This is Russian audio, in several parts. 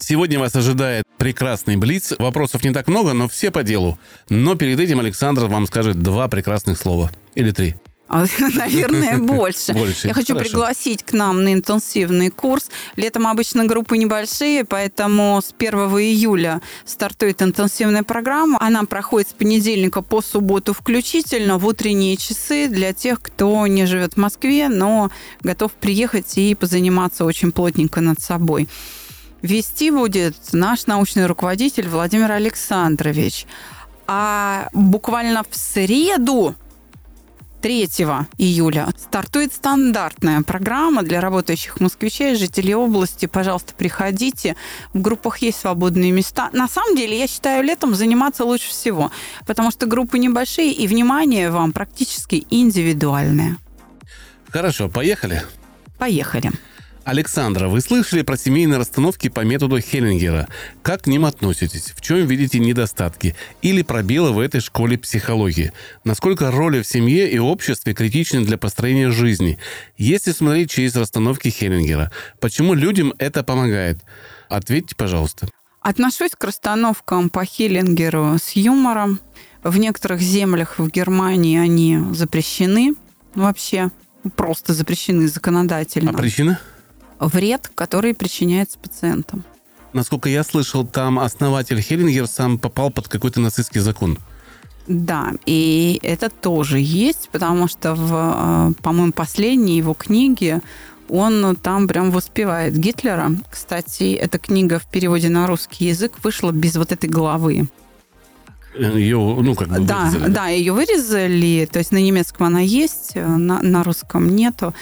Сегодня вас ожидает прекрасный блиц. Вопросов не так много, но все по делу. Но перед этим Александр вам скажет два прекрасных слова. Или три. А, наверное, больше. Больше. Я хочу Хорошо. пригласить к нам на интенсивный курс. Летом обычно группы небольшие, поэтому с 1 июля стартует интенсивная программа. Она проходит с понедельника по субботу включительно в утренние часы для тех, кто не живет в Москве, но готов приехать и позаниматься очень плотненько над собой. Вести будет наш научный руководитель Владимир Александрович. А буквально в среду 3 июля стартует стандартная программа для работающих москвичей, жителей области. Пожалуйста, приходите. В группах есть свободные места. На самом деле, я считаю, летом заниматься лучше всего, потому что группы небольшие, и внимание вам практически индивидуальное. Хорошо, поехали. Поехали. Александра, вы слышали про семейные расстановки по методу Хеллингера? Как к ним относитесь? В чем видите недостатки? Или пробелы в этой школе психологии? Насколько роли в семье и обществе критичны для построения жизни? Если смотреть через расстановки Хеллингера, почему людям это помогает? Ответьте, пожалуйста. Отношусь к расстановкам по Хиллингеру с юмором. В некоторых землях в Германии они запрещены вообще. Просто запрещены законодательно. А причина? Вред, который причиняется пациентам. Насколько я слышал, там основатель Хеллингер сам попал под какой-то нацистский закон. Да, и это тоже есть, потому что, в, э, по-моему, последней его книге он там прям воспевает Гитлера. Кстати, эта книга в переводе на русский язык вышла без вот этой главы. Ее, ну, как бы Да, вырезали. да, ее вырезали, то есть на немецком она есть, э, на, на русском нету.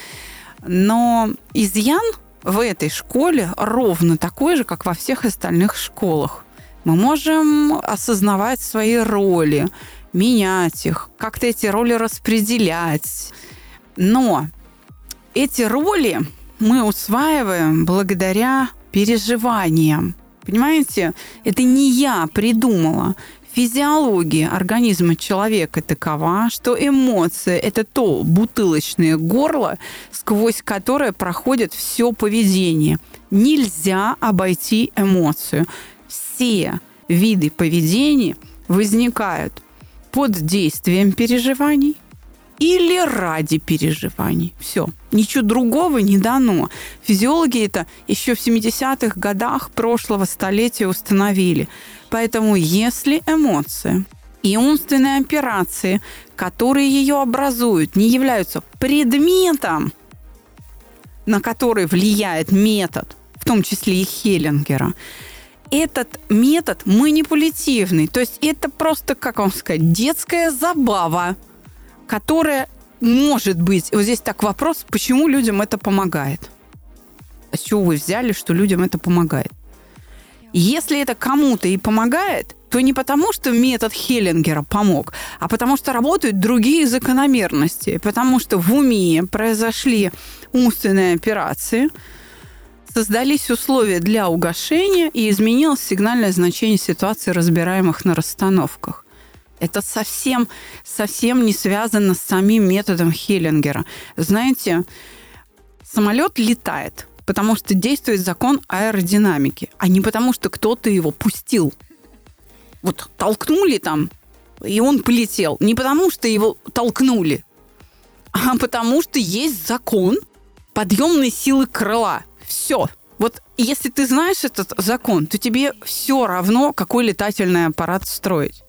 Но изъян в этой школе ровно такой же, как во всех остальных школах. Мы можем осознавать свои роли, менять их, как-то эти роли распределять. Но эти роли мы усваиваем благодаря переживаниям. Понимаете, это не я придумала. Физиология организма человека такова, что эмоции – это то бутылочное горло, сквозь которое проходит все поведение. Нельзя обойти эмоцию. Все виды поведения возникают под действием переживаний или ради переживаний. Все. Ничего другого не дано. Физиологи это еще в 70-х годах прошлого столетия установили. Поэтому если эмоции и умственные операции, которые ее образуют, не являются предметом, на который влияет метод, в том числе и Хеллингера, этот метод манипулятивный. То есть это просто, как вам сказать, детская забава, которая может быть... Вот здесь так вопрос, почему людям это помогает? А с чего вы взяли, что людям это помогает? Если это кому-то и помогает, то не потому, что метод Хеллингера помог, а потому что работают другие закономерности, потому что в уме произошли умственные операции, создались условия для угошения и изменилось сигнальное значение ситуации, разбираемых на расстановках. Это совсем, совсем не связано с самим методом Хеллингера. Знаете, самолет летает, потому что действует закон аэродинамики, а не потому, что кто-то его пустил. Вот толкнули там, и он полетел. Не потому, что его толкнули, а потому, что есть закон подъемной силы крыла. Все. Вот если ты знаешь этот закон, то тебе все равно, какой летательный аппарат строить.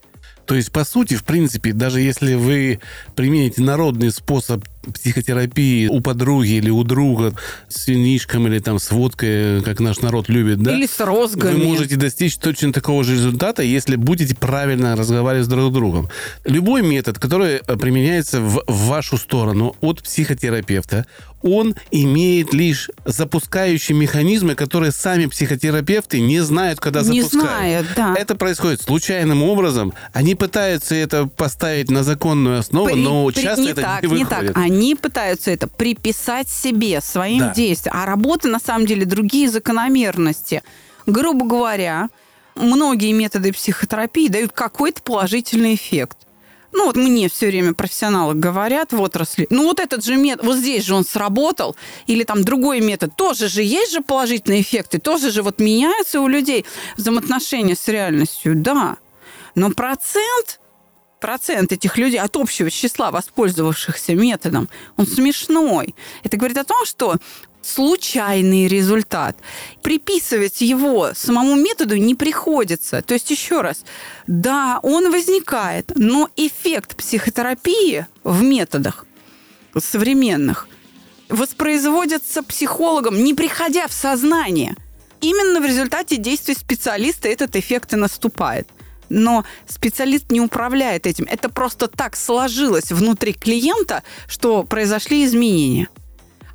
То есть, по сути, в принципе, даже если вы примените народный способ психотерапии у подруги или у друга с винишком или там с водкой, как наш народ любит, да? Или с розгами. Вы можете достичь точно такого же результата, если будете правильно разговаривать с друг другом. Любой метод, который э, применяется в, вашу сторону от психотерапевта, он имеет лишь запускающие механизмы, которые сами психотерапевты не знают, когда Не запускают. знают, да. Это происходит случайным образом. Они пытаются это поставить на законную основу, При- но при- часто не это так, не не выходит. так. Они пытаются это приписать себе, своим Да. действиям. А работа, на самом деле, другие закономерности. Грубо говоря, многие методы психотерапии дают какой-то положительный эффект. Ну, вот мне все время профессионалы говорят в отрасли, ну, вот этот же метод, вот здесь же он сработал, или там другой метод, тоже же есть же положительные эффекты, тоже же вот меняются у людей взаимоотношения с реальностью, да. Но процент процент этих людей от общего числа воспользовавшихся методом, он смешной. Это говорит о том, что случайный результат. Приписывать его самому методу не приходится. То есть, еще раз, да, он возникает, но эффект психотерапии в методах современных воспроизводится психологом, не приходя в сознание. Именно в результате действий специалиста этот эффект и наступает. Но специалист не управляет этим. Это просто так сложилось внутри клиента, что произошли изменения.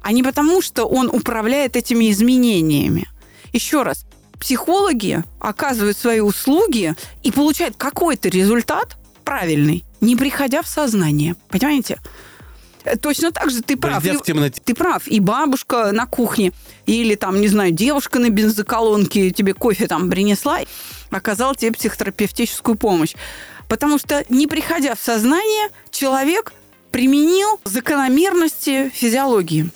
А не потому, что он управляет этими изменениями. Еще раз, психологи оказывают свои услуги и получают какой-то результат правильный, не приходя в сознание. Понимаете? Точно так же ты прав. В темноте. ты прав. И бабушка на кухне, или там, не знаю, девушка на бензоколонке тебе кофе там принесла, оказала тебе психотерапевтическую помощь. Потому что, не приходя в сознание, человек применил закономерности физиологии.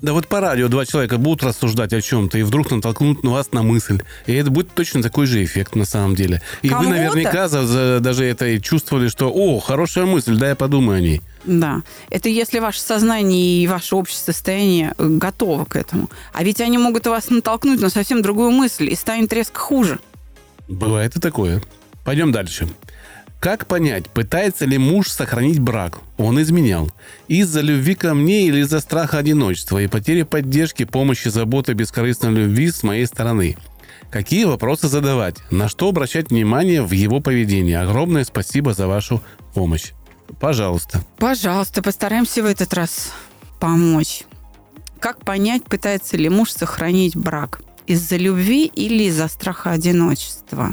Да вот по радио два человека будут рассуждать о чем-то и вдруг натолкнут вас на мысль. И это будет точно такой же эффект на самом деле. И вы наверняка за- за- даже это и чувствовали, что «О, хорошая мысль, да я подумаю о ней». Да, это если ваше сознание и ваше общее состояние э, готовы к этому. А ведь они могут вас натолкнуть на совсем другую мысль и станет резко хуже. Бывает и такое. Пойдем дальше. Как понять, пытается ли муж сохранить брак? Он изменял. Из-за любви ко мне или из-за страха одиночества и потери поддержки, помощи, заботы, бескорыстной любви с моей стороны? Какие вопросы задавать? На что обращать внимание в его поведении? Огромное спасибо за вашу помощь. Пожалуйста. Пожалуйста, постараемся в этот раз помочь. Как понять, пытается ли муж сохранить брак? Из-за любви или из-за страха одиночества?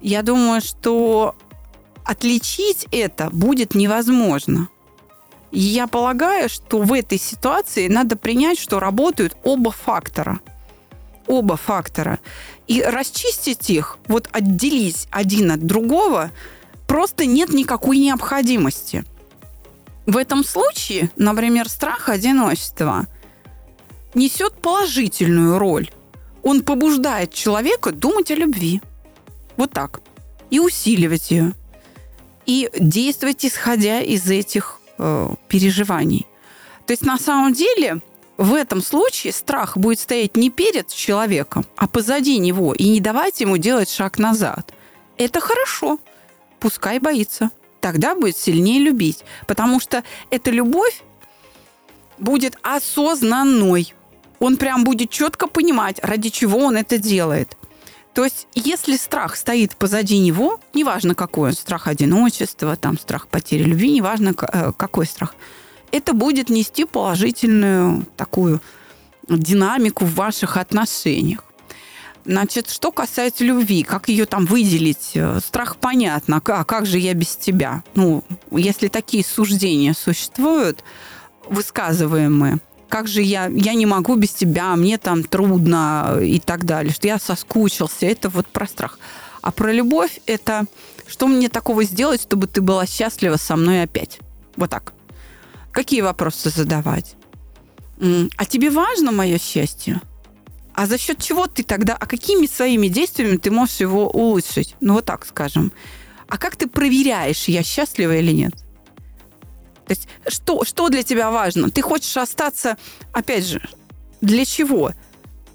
Я думаю, что отличить это будет невозможно. Я полагаю, что в этой ситуации надо принять, что работают оба фактора. Оба фактора. И расчистить их, вот отделить один от другого, просто нет никакой необходимости. В этом случае, например, страх одиночества несет положительную роль. Он побуждает человека думать о любви. Вот так. И усиливать ее. И действовать, исходя из этих э, переживаний. То есть на самом деле в этом случае страх будет стоять не перед человеком, а позади него и не давать ему делать шаг назад. Это хорошо. Пускай боится. Тогда будет сильнее любить. Потому что эта любовь будет осознанной. Он прям будет четко понимать, ради чего он это делает. То есть, если страх стоит позади него, неважно какой он, страх одиночества, там, страх потери любви, неважно э, какой страх, это будет нести положительную такую динамику в ваших отношениях. Значит, что касается любви, как ее там выделить? Э, Страх понятно, а как же я без тебя? Ну, если такие суждения существуют, высказываемые, как же я, я не могу без тебя, мне там трудно и так далее, что я соскучился, это вот про страх. А про любовь это что мне такого сделать, чтобы ты была счастлива со мной опять? Вот так. Какие вопросы задавать? А тебе важно мое счастье? А за счет чего ты тогда, а какими своими действиями ты можешь его улучшить? Ну, вот так скажем. А как ты проверяешь, я счастлива или нет? То есть что, что для тебя важно? Ты хочешь остаться, опять же, для чего?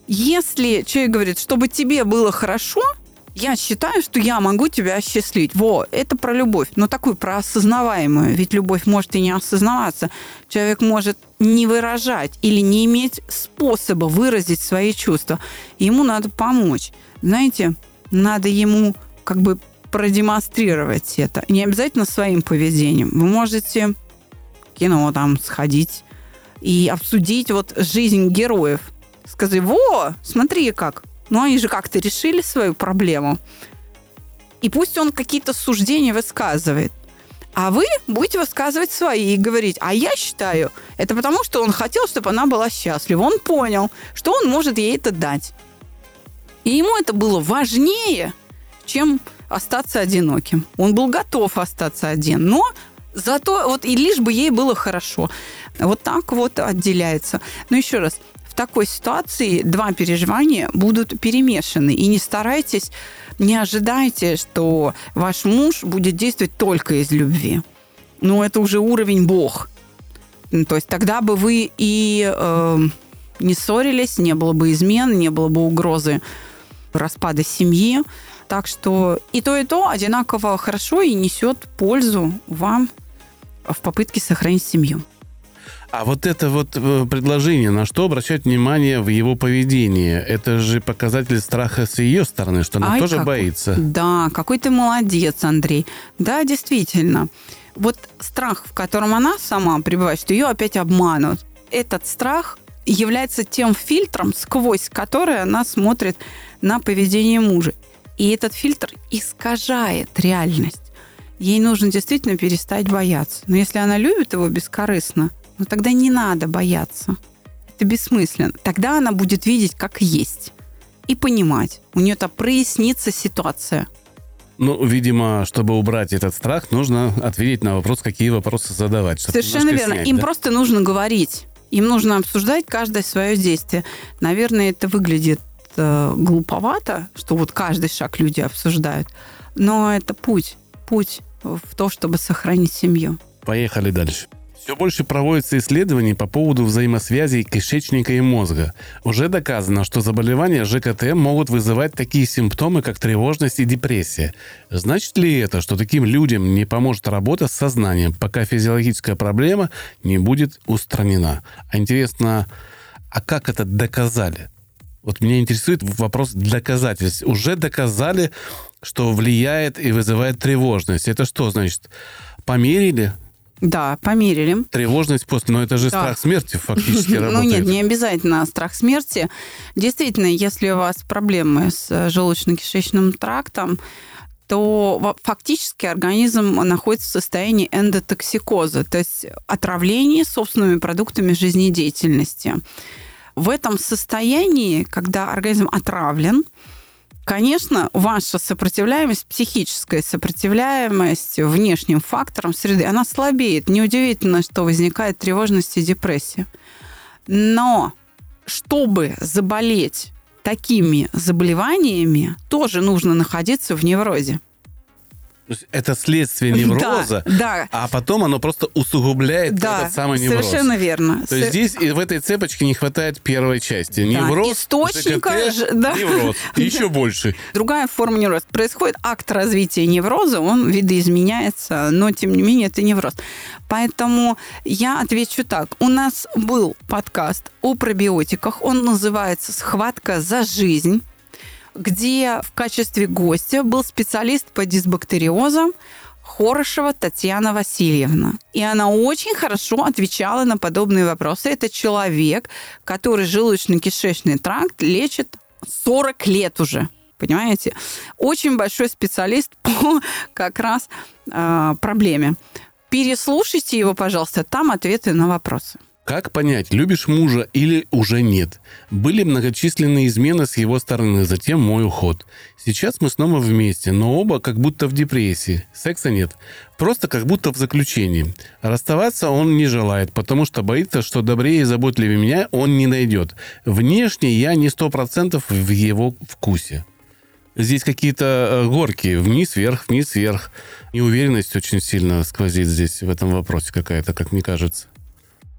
Если человек говорит, чтобы тебе было хорошо, я считаю, что я могу тебя осчастливить. Во, это про любовь, но такую про осознаваемую. Ведь любовь может и не осознаваться. Человек может не выражать или не иметь способа выразить свои чувства. Ему надо помочь. Знаете, надо ему как бы продемонстрировать это. Не обязательно своим поведением. Вы можете в кино там сходить и обсудить вот жизнь героев. Сказать, во, смотри как, ну, они же как-то решили свою проблему. И пусть он какие-то суждения высказывает. А вы будете высказывать свои и говорить, а я считаю, это потому, что он хотел, чтобы она была счастлива. Он понял, что он может ей это дать. И ему это было важнее, чем остаться одиноким. Он был готов остаться один, но зато вот и лишь бы ей было хорошо. Вот так вот отделяется. Но еще раз, такой ситуации два переживания будут перемешаны. И не старайтесь, не ожидайте, что ваш муж будет действовать только из любви. Ну, это уже уровень Бог. То есть тогда бы вы и э, не ссорились, не было бы измен, не было бы угрозы распада семьи. Так что и то, и то одинаково хорошо и несет пользу вам в попытке сохранить семью. А вот это вот э, предложение, на что обращать внимание в его поведении, это же показатель страха с ее стороны, что она Ай, тоже как... боится. Да, какой ты молодец, Андрей. Да, действительно. Вот страх, в котором она сама пребывает, что ее опять обманут, этот страх является тем фильтром, сквозь который она смотрит на поведение мужа. И этот фильтр искажает реальность. Ей нужно действительно перестать бояться. Но если она любит его бескорыстно, ну тогда не надо бояться. Это бессмысленно. Тогда она будет видеть, как есть. И понимать. У нее-то прояснится ситуация. Ну, видимо, чтобы убрать этот страх, нужно ответить на вопрос, какие вопросы задавать. Совершенно верно. Снять, Им да? просто нужно говорить. Им нужно обсуждать каждое свое действие. Наверное, это выглядит э, глуповато, что вот каждый шаг люди обсуждают. Но это путь. Путь в то, чтобы сохранить семью. Поехали дальше. Все больше проводится исследований по поводу взаимосвязей кишечника и мозга. Уже доказано, что заболевания ЖКТ могут вызывать такие симптомы, как тревожность и депрессия. Значит ли это, что таким людям не поможет работа с сознанием, пока физиологическая проблема не будет устранена? А интересно, а как это доказали? Вот меня интересует вопрос доказательств. Уже доказали, что влияет и вызывает тревожность. Это что значит? Померили? Да, померили. Тревожность после, но это же да. страх смерти фактически работает. Ну нет, не обязательно страх смерти. Действительно, если у вас проблемы с желудочно-кишечным трактом, то фактически организм находится в состоянии эндотоксикоза, то есть отравления собственными продуктами жизнедеятельности. В этом состоянии, когда организм отравлен, Конечно, ваша сопротивляемость, психическая сопротивляемость внешним факторам среды, она слабеет. Неудивительно, что возникает тревожность и депрессия. Но чтобы заболеть такими заболеваниями, тоже нужно находиться в неврозе это следствие невроза, да, да. а потом оно просто усугубляет да, этот самый невроз. Совершенно верно. То есть здесь и в этой цепочке не хватает первой части. Невроз, да. Источника, ЖКТ, да. невроз. И еще больше. Другая форма невроза. Происходит акт развития невроза, он видоизменяется, но тем не менее это невроз. Поэтому я отвечу так. У нас был подкаст о пробиотиках. Он называется «Схватка за жизнь» где в качестве гостя был специалист по дисбактериозам Хорошева Татьяна Васильевна. И она очень хорошо отвечала на подобные вопросы. Это человек, который желудочно-кишечный тракт лечит 40 лет уже. Понимаете? Очень большой специалист по как раз э, проблеме. Переслушайте его, пожалуйста, там ответы на вопросы. Как понять, любишь мужа или уже нет? Были многочисленные измены с его стороны, затем мой уход. Сейчас мы снова вместе, но оба как будто в депрессии. Секса нет. Просто как будто в заключении. Расставаться он не желает, потому что боится, что добрее и заботливее меня он не найдет. Внешне я не сто процентов в его вкусе. Здесь какие-то э, горки. Вниз, вверх, вниз, вверх. Неуверенность очень сильно сквозит здесь в этом вопросе какая-то, как мне кажется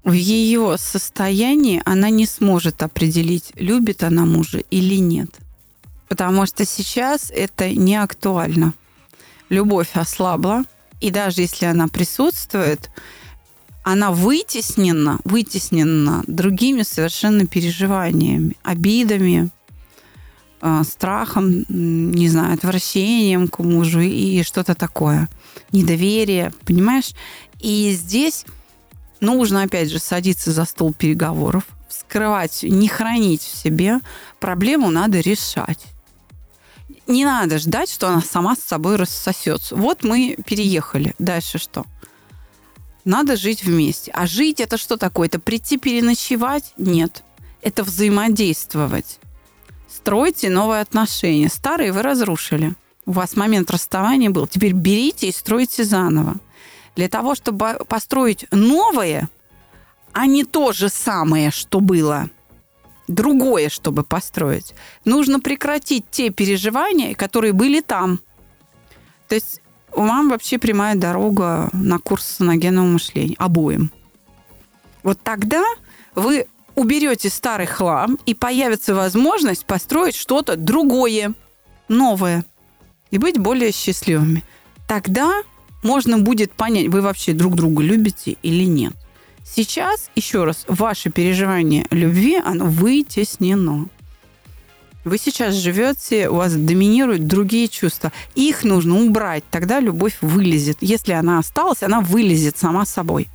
в ее состоянии она не сможет определить, любит она мужа или нет. Потому что сейчас это не актуально. Любовь ослабла, и даже если она присутствует, она вытеснена, вытеснена другими совершенно переживаниями, обидами, э, страхом, не знаю, отвращением к мужу и что-то такое. Недоверие, понимаешь? И здесь нужно, опять же, садиться за стол переговоров, вскрывать, не хранить в себе. Проблему надо решать. Не надо ждать, что она сама с собой рассосется. Вот мы переехали. Дальше что? Надо жить вместе. А жить это что такое? Это прийти переночевать? Нет. Это взаимодействовать. Стройте новые отношения. Старые вы разрушили. У вас момент расставания был. Теперь берите и стройте заново. Для того, чтобы построить новое, а не то же самое, что было, другое, чтобы построить, нужно прекратить те переживания, которые были там. То есть вам вообще прямая дорога на курс саногенного мышления. Обоим. Вот тогда вы уберете старый хлам, и появится возможность построить что-то другое, новое, и быть более счастливыми. Тогда можно будет понять, вы вообще друг друга любите или нет. Сейчас, еще раз, ваше переживание любви, оно вытеснено. Вы сейчас живете, у вас доминируют другие чувства. Их нужно убрать, тогда любовь вылезет. Если она осталась, она вылезет сама собой.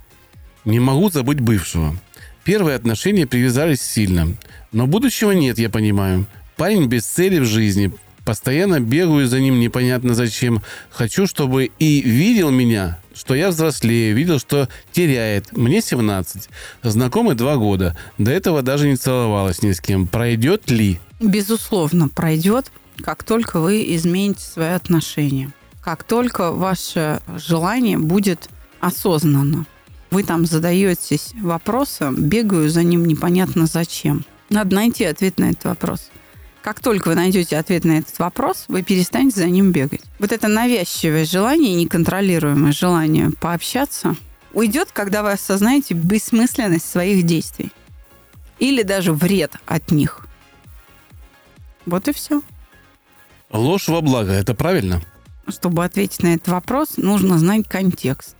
Не могу забыть бывшего. Первые отношения привязались сильно. Но будущего нет, я понимаю. Парень без цели в жизни. Постоянно бегаю за ним непонятно зачем. Хочу, чтобы и видел меня, что я взрослею, видел, что теряет. Мне 17. Знакомы два года. До этого даже не целовалась ни с кем. Пройдет ли? Безусловно, пройдет, как только вы измените свои отношения. Как только ваше желание будет осознанно. Вы там задаетесь вопросом, бегаю за ним непонятно зачем. Надо найти ответ на этот вопрос. Как только вы найдете ответ на этот вопрос, вы перестанете за ним бегать. Вот это навязчивое желание, неконтролируемое желание пообщаться уйдет, когда вы осознаете бессмысленность своих действий. Или даже вред от них. Вот и все. Ложь во благо, это правильно? Чтобы ответить на этот вопрос, нужно знать контекст.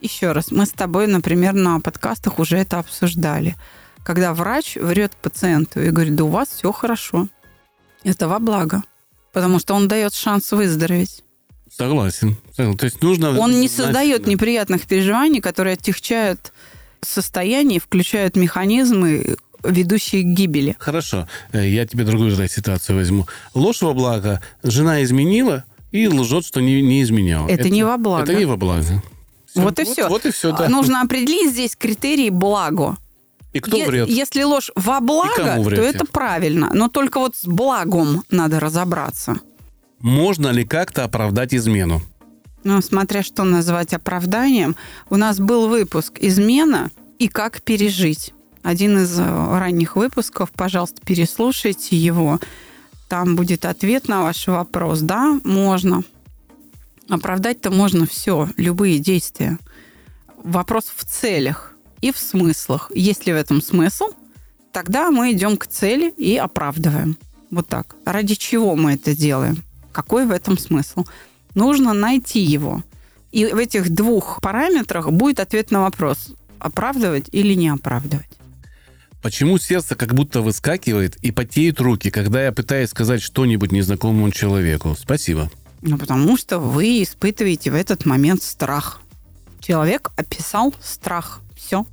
Еще раз, мы с тобой, например, на подкастах уже это обсуждали. Когда врач врет пациенту и говорит, да у вас все хорошо. Это во благо. Потому что он дает шанс выздороветь. Согласен. То есть нужно... Он не создает неприятных переживаний, которые отягчают состояние, включают механизмы, ведущие к гибели. Хорошо. Э, я тебе другую ситуацию возьму. Ложь во благо. Жена изменила и лжет, что не, не изменяла. Это, это не во благо. Это не во благо. Все. Вот и вот, все. Вот и все, да. Нужно определить здесь критерии благо. И кто е- врет? Если ложь во благо, то это правильно. Но только вот с благом надо разобраться. Можно ли как-то оправдать измену? Ну, смотря что называть оправданием. У нас был выпуск «Измена» и «Как пережить» один из э, ранних выпусков. Пожалуйста, переслушайте его. Там будет ответ на ваш вопрос. Да, можно. Оправдать-то можно все, любые действия. Вопрос в целях и в смыслах. Есть ли в этом смысл, тогда мы идем к цели и оправдываем. Вот так. Ради чего мы это делаем? Какой в этом смысл? Нужно найти его. И в этих двух параметрах будет ответ на вопрос, оправдывать или не оправдывать. Почему сердце как будто выскакивает и потеют руки, когда я пытаюсь сказать что-нибудь незнакомому человеку? Спасибо. Ну, потому что вы испытываете в этот момент страх. Человек описал страх. Все.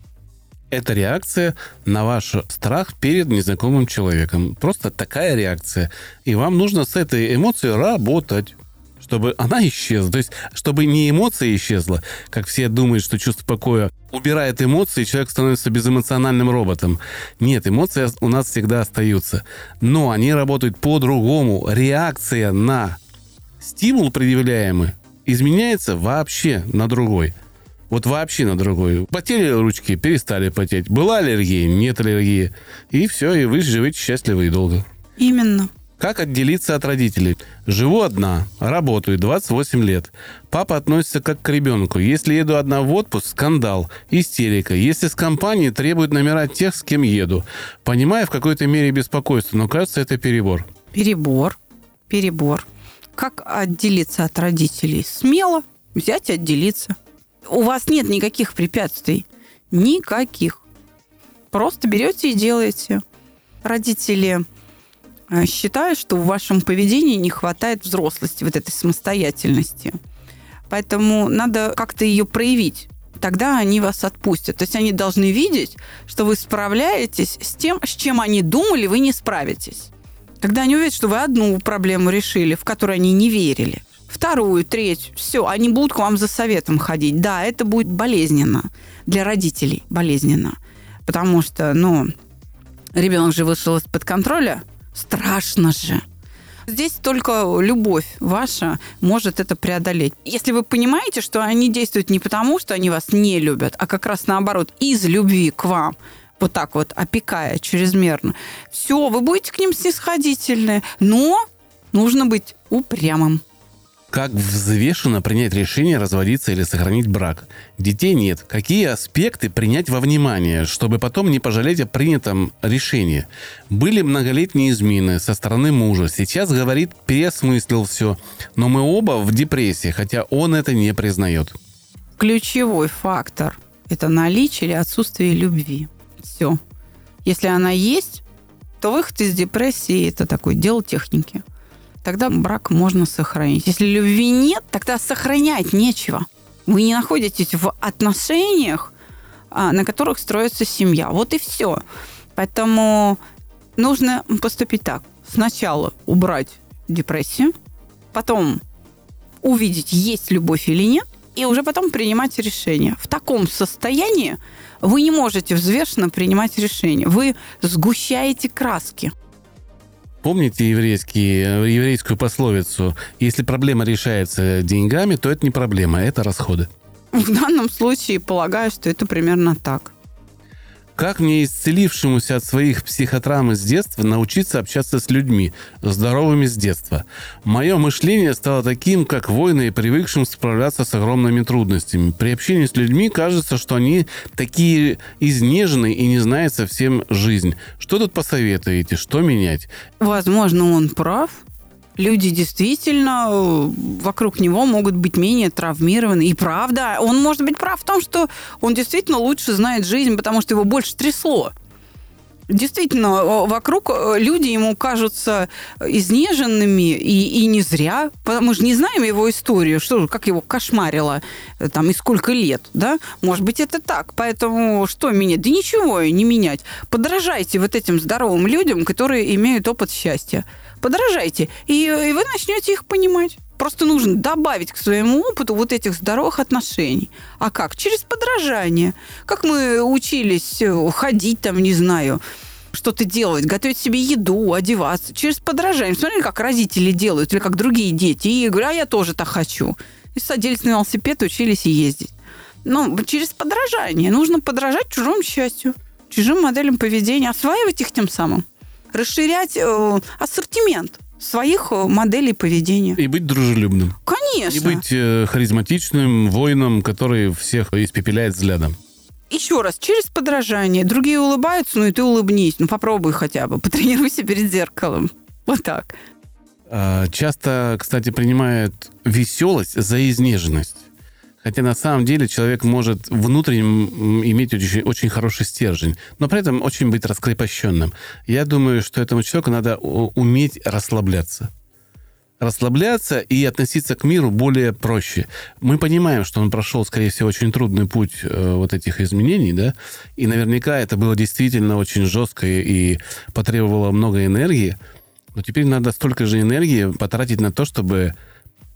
Это реакция на ваш страх перед незнакомым человеком. Просто такая реакция. И вам нужно с этой эмоцией работать чтобы она исчезла. То есть, чтобы не эмоция исчезла, как все думают, что чувство покоя убирает эмоции, и человек становится безэмоциональным роботом. Нет, эмоции у нас всегда остаются. Но они работают по-другому. Реакция на стимул предъявляемый изменяется вообще на другой. Вот вообще на другой. Потели ручки, перестали потеть. Была аллергия, нет аллергии. И все, и вы живете счастливо и долго. Именно. Как отделиться от родителей? Живу одна, работаю 28 лет. Папа относится как к ребенку. Если еду одна в отпуск, скандал, истерика. Если с компанией, требует номера тех, с кем еду. Понимаю в какой-то мере беспокойство, но кажется, это перебор. Перебор. Перебор. Как отделиться от родителей? Смело взять и отделиться. У вас нет никаких препятствий. Никаких. Просто берете и делаете. Родители Э, считаю, что в вашем поведении не хватает взрослости, вот этой самостоятельности. Поэтому надо как-то ее проявить. Тогда они вас отпустят. То есть они должны видеть, что вы справляетесь с тем, с чем они думали, вы не справитесь. Тогда они увидят, что вы одну проблему решили, в которую они не верили. Вторую, третью. Все, они будут к вам за советом ходить. Да, это будет болезненно. Для родителей болезненно. Потому что, ну, ребенок же вышел из-под контроля, Страшно же. Здесь только любовь ваша может это преодолеть. Если вы понимаете, что они действуют не потому, что они вас не любят, а как раз наоборот, из любви к вам, вот так вот опекая чрезмерно, все, вы будете к ним снисходительны. Но нужно быть упрямым. Как взвешенно принять решение разводиться или сохранить брак? Детей нет. Какие аспекты принять во внимание, чтобы потом не пожалеть о принятом решении? Были многолетние измены со стороны мужа. Сейчас, говорит, переосмыслил все. Но мы оба в депрессии, хотя он это не признает. Ключевой фактор – это наличие или отсутствие любви. Все. Если она есть, то выход из депрессии – это такое дело техники – тогда брак можно сохранить. Если любви нет, тогда сохранять нечего. Вы не находитесь в отношениях, а, на которых строится семья. Вот и все. Поэтому нужно поступить так. Сначала убрать депрессию, потом увидеть, есть любовь или нет, и уже потом принимать решение. В таком состоянии вы не можете взвешенно принимать решение. Вы сгущаете краски. Помните еврейский, еврейскую пословицу? Если проблема решается деньгами, то это не проблема, это расходы. В данном случае полагаю, что это примерно так. Как мне, исцелившемуся от своих психотравм с детства, научиться общаться с людьми, здоровыми с детства? Мое мышление стало таким, как воины, и привыкшим справляться с огромными трудностями. При общении с людьми кажется, что они такие изнеженные и не знают совсем жизнь. Что тут посоветуете? Что менять? Возможно, он прав люди действительно э, вокруг него могут быть менее травмированы. И правда, он может быть прав в том, что он действительно лучше знает жизнь, потому что его больше трясло. Действительно, вокруг э, люди ему кажутся изнеженными, и, и не зря. Мы же не знаем его историю, что, как его кошмарило э, там, и сколько лет. Да? Может быть, это так. Поэтому что менять? Да ничего не менять. Подражайте вот этим здоровым людям, которые имеют опыт счастья подражайте, и, и вы начнете их понимать. Просто нужно добавить к своему опыту вот этих здоровых отношений. А как? Через подражание. Как мы учились э, ходить там, не знаю, что-то делать, готовить себе еду, одеваться. Через подражание. Смотрели, как родители делают, или как другие дети. И говорю, а я тоже так хочу. И садились на велосипед, учились ездить. Ну, через подражание. Нужно подражать чужому счастью, чужим моделям поведения, осваивать их тем самым расширять э, ассортимент своих э, моделей поведения. И быть дружелюбным. Конечно. И быть э, харизматичным воином, который всех испепеляет взглядом. Еще раз, через подражание. Другие улыбаются, ну и ты улыбнись. Ну попробуй хотя бы, потренируйся перед зеркалом. Вот так. А, часто, кстати, принимают веселость за изнеженность. Хотя на самом деле человек может внутренним иметь очень, очень хороший стержень, но при этом очень быть раскрепощенным. Я думаю, что этому человеку надо уметь расслабляться расслабляться и относиться к миру более проще. Мы понимаем, что он прошел, скорее всего, очень трудный путь э, вот этих изменений, да, и наверняка это было действительно очень жестко и потребовало много энергии, но теперь надо столько же энергии потратить на то, чтобы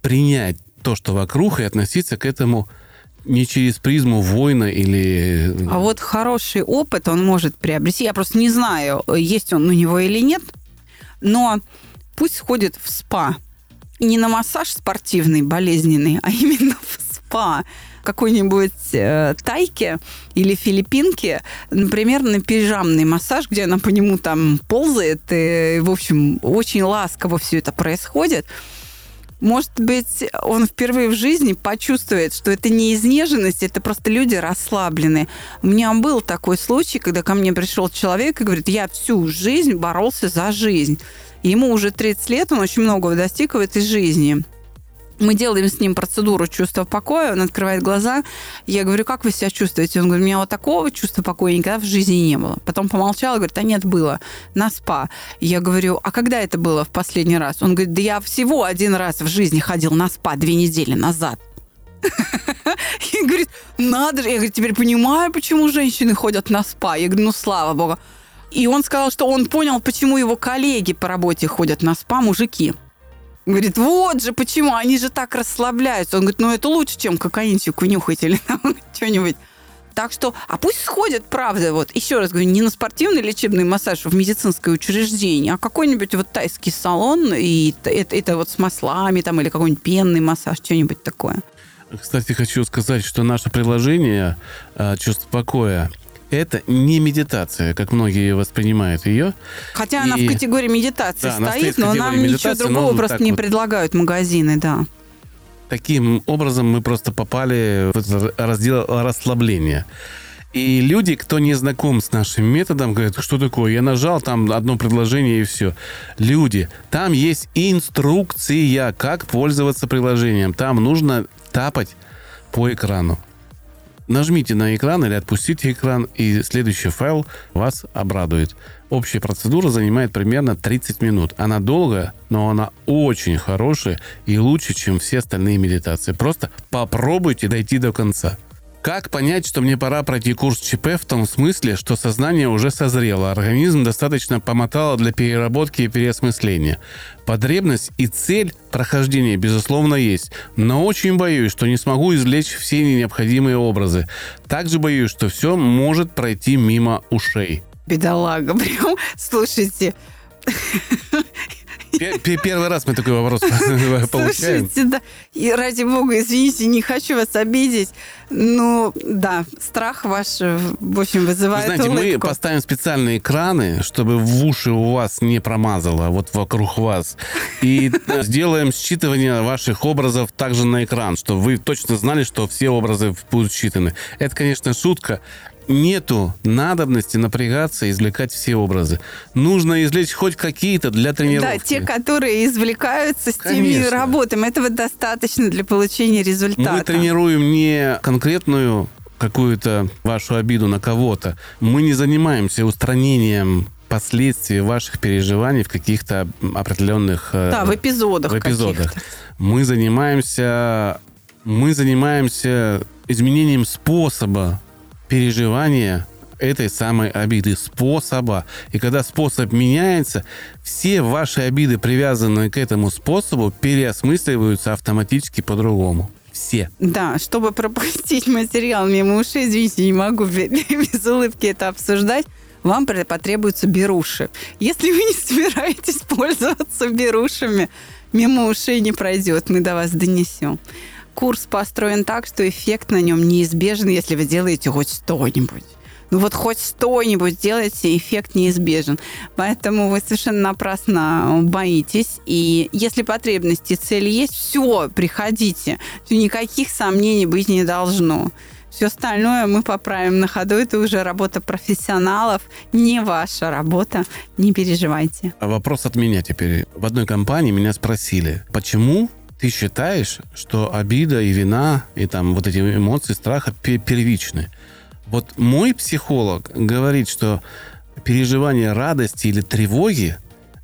принять то, что вокруг, и относиться к этому не через призму воина или... А вот хороший опыт он может приобрести. Я просто не знаю, есть он у него или нет, но пусть сходит в спа. Не на массаж спортивный, болезненный, а именно в спа. какой-нибудь э, тайке или филиппинке, например, на пижамный массаж, где она по нему там ползает, и, в общем, очень ласково все это происходит, может быть, он впервые в жизни почувствует, что это не изнеженность, это просто люди расслабленные. У меня был такой случай, когда ко мне пришел человек и говорит, я всю жизнь боролся за жизнь. Ему уже 30 лет, он очень многого достиг в этой жизни. Мы делаем с ним процедуру чувства покоя, он открывает глаза. Я говорю, как вы себя чувствуете? Он говорит, у меня вот такого чувства покоя никогда в жизни не было. Потом помолчал говорит, а нет, было. На спа. Я говорю, а когда это было в последний раз? Он говорит, да я всего один раз в жизни ходил на спа две недели назад. И говорит, надо же. Я говорю, теперь понимаю, почему женщины ходят на спа. Я говорю, ну слава богу. И он сказал, что он понял, почему его коллеги по работе ходят на спа, мужики. Говорит, вот же почему, они же так расслабляются. Он говорит, ну это лучше, чем кокаинчику нюхать или там что-нибудь. Так что, а пусть сходят, правда, вот, еще раз говорю, не на спортивный лечебный массаж в медицинское учреждение, а какой-нибудь вот тайский салон, и это, это вот с маслами там, или какой-нибудь пенный массаж, что-нибудь такое. Кстати, хочу сказать, что наше приложение э, «Чувство покоя» это не медитация, как многие воспринимают ее. Хотя и... она в категории медитации да, стоит, но нам ничего другого просто не вот... предлагают магазины, да. Таким образом мы просто попали в раздел расслабления. И люди, кто не знаком с нашим методом, говорят, что такое? Я нажал там одно предложение и все. Люди, там есть инструкция, как пользоваться приложением. Там нужно тапать по экрану. Нажмите на экран или отпустите экран, и следующий файл вас обрадует. Общая процедура занимает примерно 30 минут. Она долгая, но она очень хорошая и лучше, чем все остальные медитации. Просто попробуйте дойти до конца. Как понять, что мне пора пройти курс ЧП в том смысле, что сознание уже созрело, организм достаточно помотало для переработки и переосмысления? Потребность и цель прохождения, безусловно, есть, но очень боюсь, что не смогу извлечь все необходимые образы. Также боюсь, что все может пройти мимо ушей. Бедолага, прям, слушайте, Первый раз мы такой вопрос получаем. Слушайте, да. И ради бога, извините, не хочу вас обидеть. Ну, да, страх ваш, в общем, вызывает Вы знаете, улыбку. мы поставим специальные экраны, чтобы в уши у вас не промазало, вот вокруг вас. И сделаем считывание ваших образов также на экран, чтобы вы точно знали, что все образы будут считаны. Это, конечно, шутка нету надобности напрягаться и извлекать все образы. Нужно извлечь хоть какие-то для тренировки. Да, те, которые извлекаются, с Конечно. теми работаем. Этого достаточно для получения результата. Мы тренируем не конкретную какую-то вашу обиду на кого-то. Мы не занимаемся устранением последствий ваших переживаний в каких-то определенных... Э, да, в эпизодах. В эпизодах. Мы занимаемся... Мы занимаемся изменением способа переживания этой самой обиды, способа. И когда способ меняется, все ваши обиды, привязанные к этому способу, переосмысливаются автоматически по-другому. Все. Да, чтобы пропустить материал мимо ушей, извините, не могу без улыбки это обсуждать, вам потребуются беруши. Если вы не собираетесь пользоваться берушами, мимо ушей не пройдет, мы до вас донесем курс построен так, что эффект на нем неизбежен, если вы делаете хоть что-нибудь. Ну вот хоть что-нибудь делаете, эффект неизбежен. Поэтому вы совершенно напрасно боитесь. И если потребности цели есть, все, приходите. Никаких сомнений быть не должно. Все остальное мы поправим на ходу. Это уже работа профессионалов, не ваша работа. Не переживайте. А вопрос от меня теперь. В одной компании меня спросили, почему ты считаешь, что обида и вина, и там вот эти эмоции страха первичны. Вот мой психолог говорит, что переживание радости или тревоги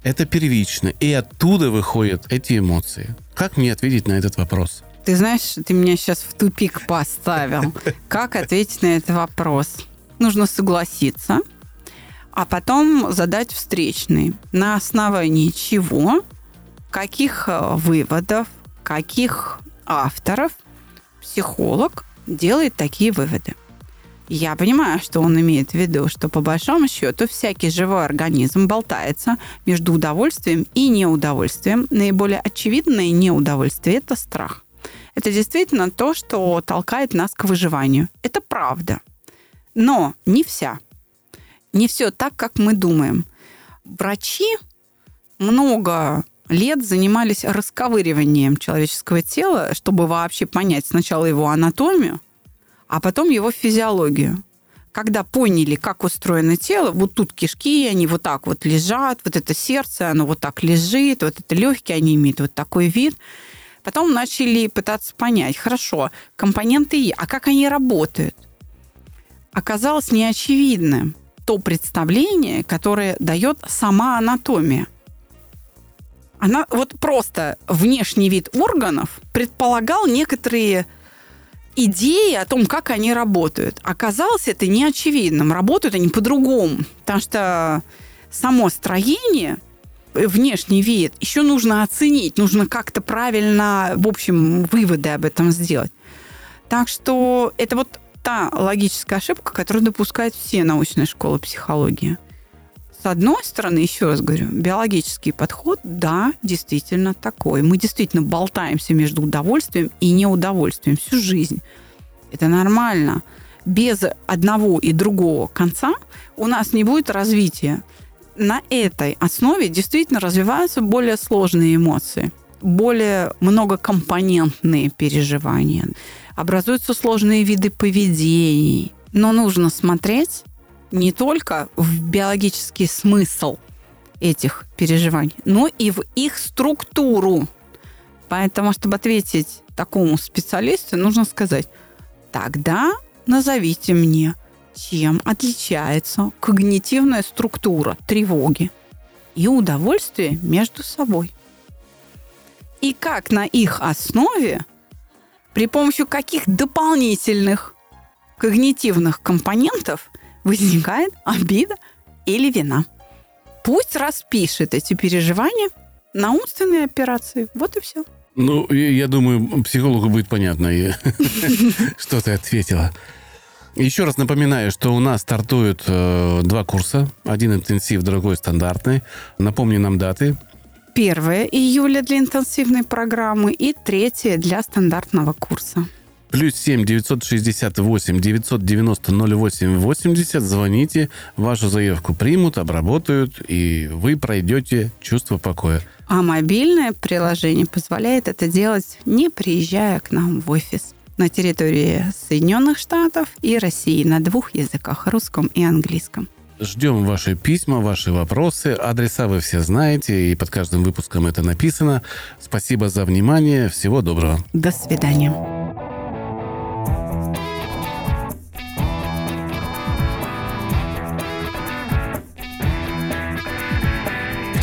это первично, и оттуда выходят эти эмоции. Как мне ответить на этот вопрос? Ты знаешь, ты меня сейчас в тупик поставил. Как ответить на этот вопрос? Нужно согласиться, а потом задать встречный. На основании чего, каких э, выводов, каких авторов психолог делает такие выводы. Я понимаю, что он имеет в виду, что по большому счету всякий живой организм болтается между удовольствием и неудовольствием. Наиболее очевидное неудовольствие – это страх. это действительно то, что толкает нас к выживанию. Это правда. Но не вся. Не все так, как мы думаем. Врачи много лет занимались расковыриванием человеческого тела, чтобы вообще понять сначала его анатомию, а потом его физиологию. Когда поняли, как устроено тело, вот тут кишки, они вот так вот лежат, вот это сердце, оно вот так лежит, вот это легкие, они имеют вот такой вид. Потом начали пытаться понять, хорошо, компоненты Е, а как они работают? Оказалось неочевидным то представление, которое дает сама анатомия – она вот просто внешний вид органов предполагал некоторые идеи о том, как они работают. Оказалось это неочевидным. Работают они по-другому. Потому что само строение, внешний вид, еще нужно оценить, нужно как-то правильно, в общем, выводы об этом сделать. Так что это вот та логическая ошибка, которую допускают все научные школы психологии. С одной стороны, еще раз говорю, биологический подход, да, действительно такой. Мы действительно болтаемся между удовольствием и неудовольствием всю жизнь. Это нормально. Без одного и другого конца у нас не будет развития. На этой основе действительно развиваются более сложные эмоции, более многокомпонентные переживания. Образуются сложные виды поведений. Но нужно смотреть не только в биологический смысл этих переживаний, но и в их структуру. Поэтому, чтобы ответить такому специалисту, нужно сказать, тогда назовите мне, чем отличается когнитивная структура тревоги и удовольствие между собой. И как на их основе, при помощи каких дополнительных когнитивных компонентов возникает обида или вина. Пусть распишет эти переживания на умственные операции. Вот и все. Ну, я думаю, психологу будет понятно, что ты ответила. Еще раз напоминаю, что у нас стартуют э, два курса. Один интенсив, другой стандартный. Напомни нам даты. 1 июля для интенсивной программы и 3 для стандартного курса. Плюс 7 968 990 08 80. Звоните, вашу заявку примут, обработают, и вы пройдете чувство покоя. А мобильное приложение позволяет это делать, не приезжая к нам в офис на территории Соединенных Штатов и России на двух языках, русском и английском. Ждем ваши письма, ваши вопросы. Адреса вы все знаете, и под каждым выпуском это написано. Спасибо за внимание. Всего доброго. До свидания.